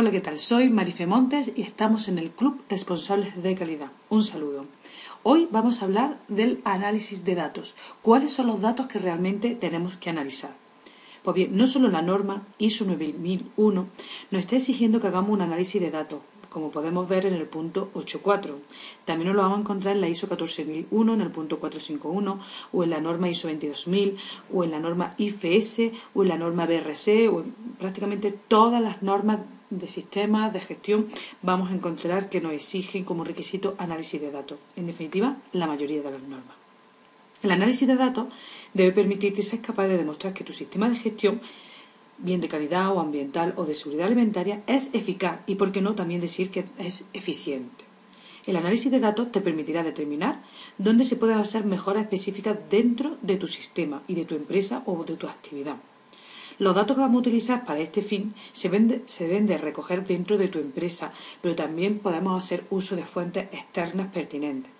Hola, ¿qué tal? Soy Marife Montes y estamos en el Club Responsables de Calidad. Un saludo. Hoy vamos a hablar del análisis de datos. ¿Cuáles son los datos que realmente tenemos que analizar? Pues bien, no solo la norma ISO 9001 nos está exigiendo que hagamos un análisis de datos, como podemos ver en el punto 8.4. También nos lo vamos a encontrar en la ISO 14001, en el punto 451, o en la norma ISO 22000, o en la norma IFS, o en la norma BRC, o en prácticamente todas las normas de sistemas de gestión vamos a encontrar que nos exigen como requisito análisis de datos. En definitiva, la mayoría de las normas. El análisis de datos debe permitirte ser capaz de demostrar que tu sistema de gestión, bien de calidad o ambiental o de seguridad alimentaria, es eficaz y, por qué no, también decir que es eficiente. El análisis de datos te permitirá determinar dónde se pueden hacer mejoras específicas dentro de tu sistema y de tu empresa o de tu actividad. Los datos que vamos a utilizar para este fin se deben, de, recoger dentro de tu empresa, pero también podemos hacer uso de fuentes externas pertinentes.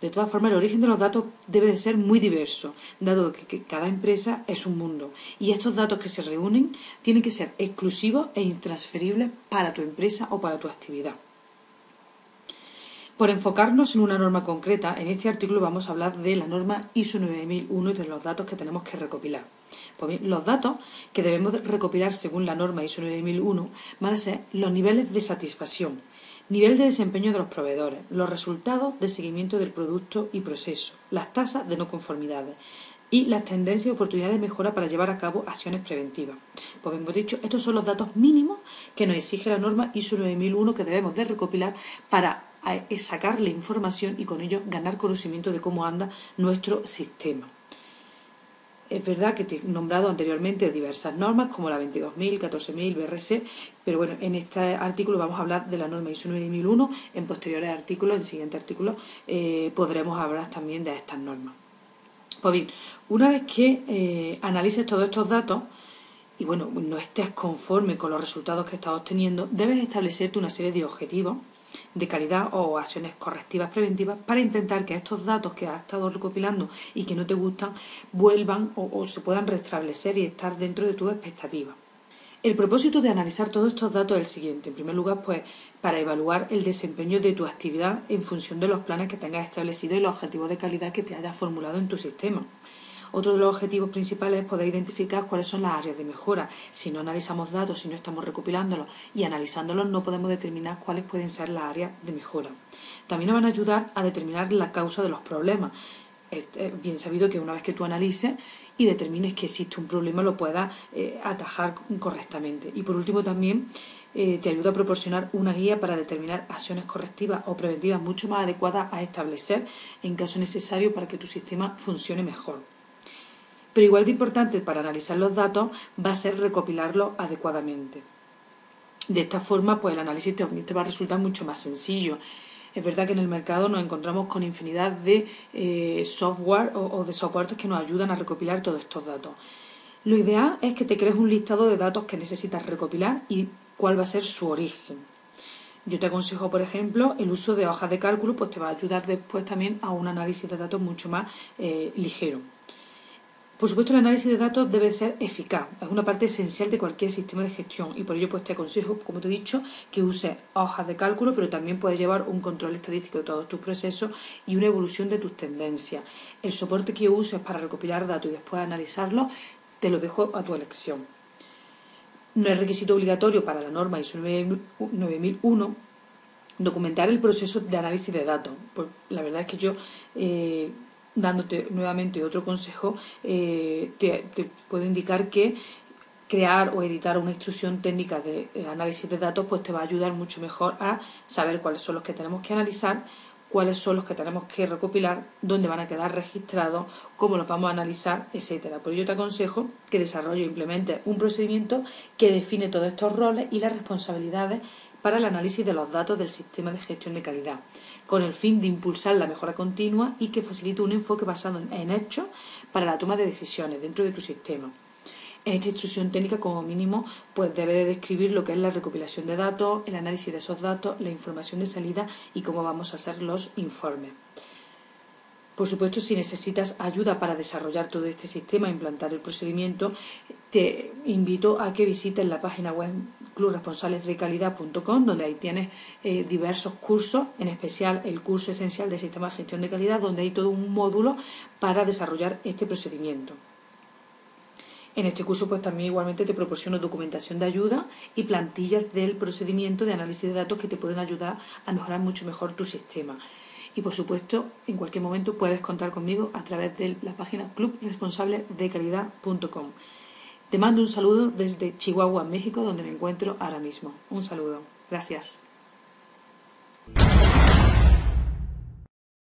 De todas formas, el origen de los datos debe de ser muy diverso, dado que cada empresa es un mundo y estos datos que se reúnen tienen que ser exclusivos e intransferibles para tu empresa o para tu actividad. Por enfocarnos en una norma concreta, en este artículo vamos a hablar de la norma ISO 9001 y de los datos que tenemos que recopilar. Pues los datos que debemos recopilar según la norma ISO 9001 van a ser los niveles de satisfacción, nivel de desempeño de los proveedores, los resultados de seguimiento del producto y proceso, las tasas de no conformidades y las tendencias y oportunidades de mejora para llevar a cabo acciones preventivas. Pues hemos dicho, estos son los datos mínimos que nos exige la norma ISO 9001 que debemos de recopilar para eh, sacarle información y con ello ganar conocimiento de cómo anda nuestro sistema. Es verdad que te he nombrado anteriormente diversas normas como la 22.000, 14.000, BRC, pero bueno, en este artículo vamos a hablar de la norma ISO 9001. En posteriores artículos, en siguientes artículos, eh, podremos hablar también de estas normas. Pues bien, una vez que eh, analices todos estos datos y bueno, no estés conforme con los resultados que estás obteniendo, debes establecerte una serie de objetivos de calidad o acciones correctivas preventivas para intentar que estos datos que has estado recopilando y que no te gustan vuelvan o, se puedan restablecer y estar dentro de tus expectativas. El propósito de analizar todos estos datos es el siguiente. En primer lugar, pues para evaluar el desempeño de tu actividad en función de los planes que tengas establecidos y los objetivos de calidad que te hayas formulado en tu sistema. Otro de los objetivos principales es poder identificar cuáles son las áreas de mejora. Si no analizamos datos, si no estamos recopilándolos y analizándolos, no podemos determinar cuáles pueden ser las áreas de mejora. También nos van a ayudar a determinar la causa de los problemas. Es bien sabido que una vez que tú analices y determines que existe un problema, lo puedas eh, atajar correctamente. Y por último, también eh, te ayuda a proporcionar una guía para determinar acciones correctivas o preventivas mucho más adecuadas a establecer en caso necesario para que tu sistema funcione mejor. Pero igual de importante para analizar los datos va a ser recopilarlos adecuadamente. De esta forma, pues el análisis te, va a resultar mucho más sencillo. Es verdad que en el mercado nos encontramos con infinidad de eh, software o, de soportes que nos ayudan a recopilar todos estos datos. Lo ideal es que te crees un listado de datos que necesitas recopilar y cuál va a ser su origen. Yo te aconsejo, por ejemplo, el uso de hojas de cálculo, pues te va a ayudar después también a un análisis de datos mucho más eh, ligero. Por supuesto, el análisis de datos debe ser eficaz, es una parte esencial de cualquier sistema de gestión y por ello pues te aconsejo, como te he dicho, que uses hojas de cálculo, pero también puedes llevar un control estadístico de todos tus procesos y una evolución de tus tendencias. El soporte que uses para recopilar datos y después analizarlos, te lo dejo a tu elección. No es requisito obligatorio para la norma ISO 9001 documentar el proceso de análisis de datos. Pues la verdad es que yo eh, dándote nuevamente otro consejo, eh, te, puedo indicar que crear o editar una instrucción técnica de análisis de datos pues te va a ayudar mucho mejor a saber cuáles son los que tenemos que analizar, cuáles son los que tenemos que recopilar, dónde van a quedar registrados, cómo los vamos a analizar, etcétera. Por ello te aconsejo que desarrolle e implemente un procedimiento que define todos estos roles y las responsabilidades para el análisis de los datos del sistema de gestión de calidad, con el fin de impulsar la mejora continua y que facilite un enfoque basado en hechos para la toma de decisiones dentro de tu sistema. En esta instrucción técnica, como mínimo, pues debe de describir lo que es la recopilación de datos, el análisis de esos datos, la información de salida y cómo vamos a hacer los informes. Por supuesto, si necesitas ayuda para desarrollar todo este sistema e implantar el procedimiento, te invito a que visites la página web clubresponsabilidadecalidad.com, donde ahí tienes eh, diversos cursos, en especial el curso esencial de sistema de gestión de calidad, donde hay todo un módulo para desarrollar este procedimiento. En este curso pues también igualmente te proporciono documentación de ayuda y plantillas del procedimiento de análisis de datos que te pueden ayudar a mejorar mucho mejor tu sistema. Y por supuesto, en cualquier momento puedes contar conmigo a través de la página clubresponsabledecalidad.com. Te mando un saludo desde Chihuahua, México, donde me encuentro ahora mismo. Un saludo. Gracias.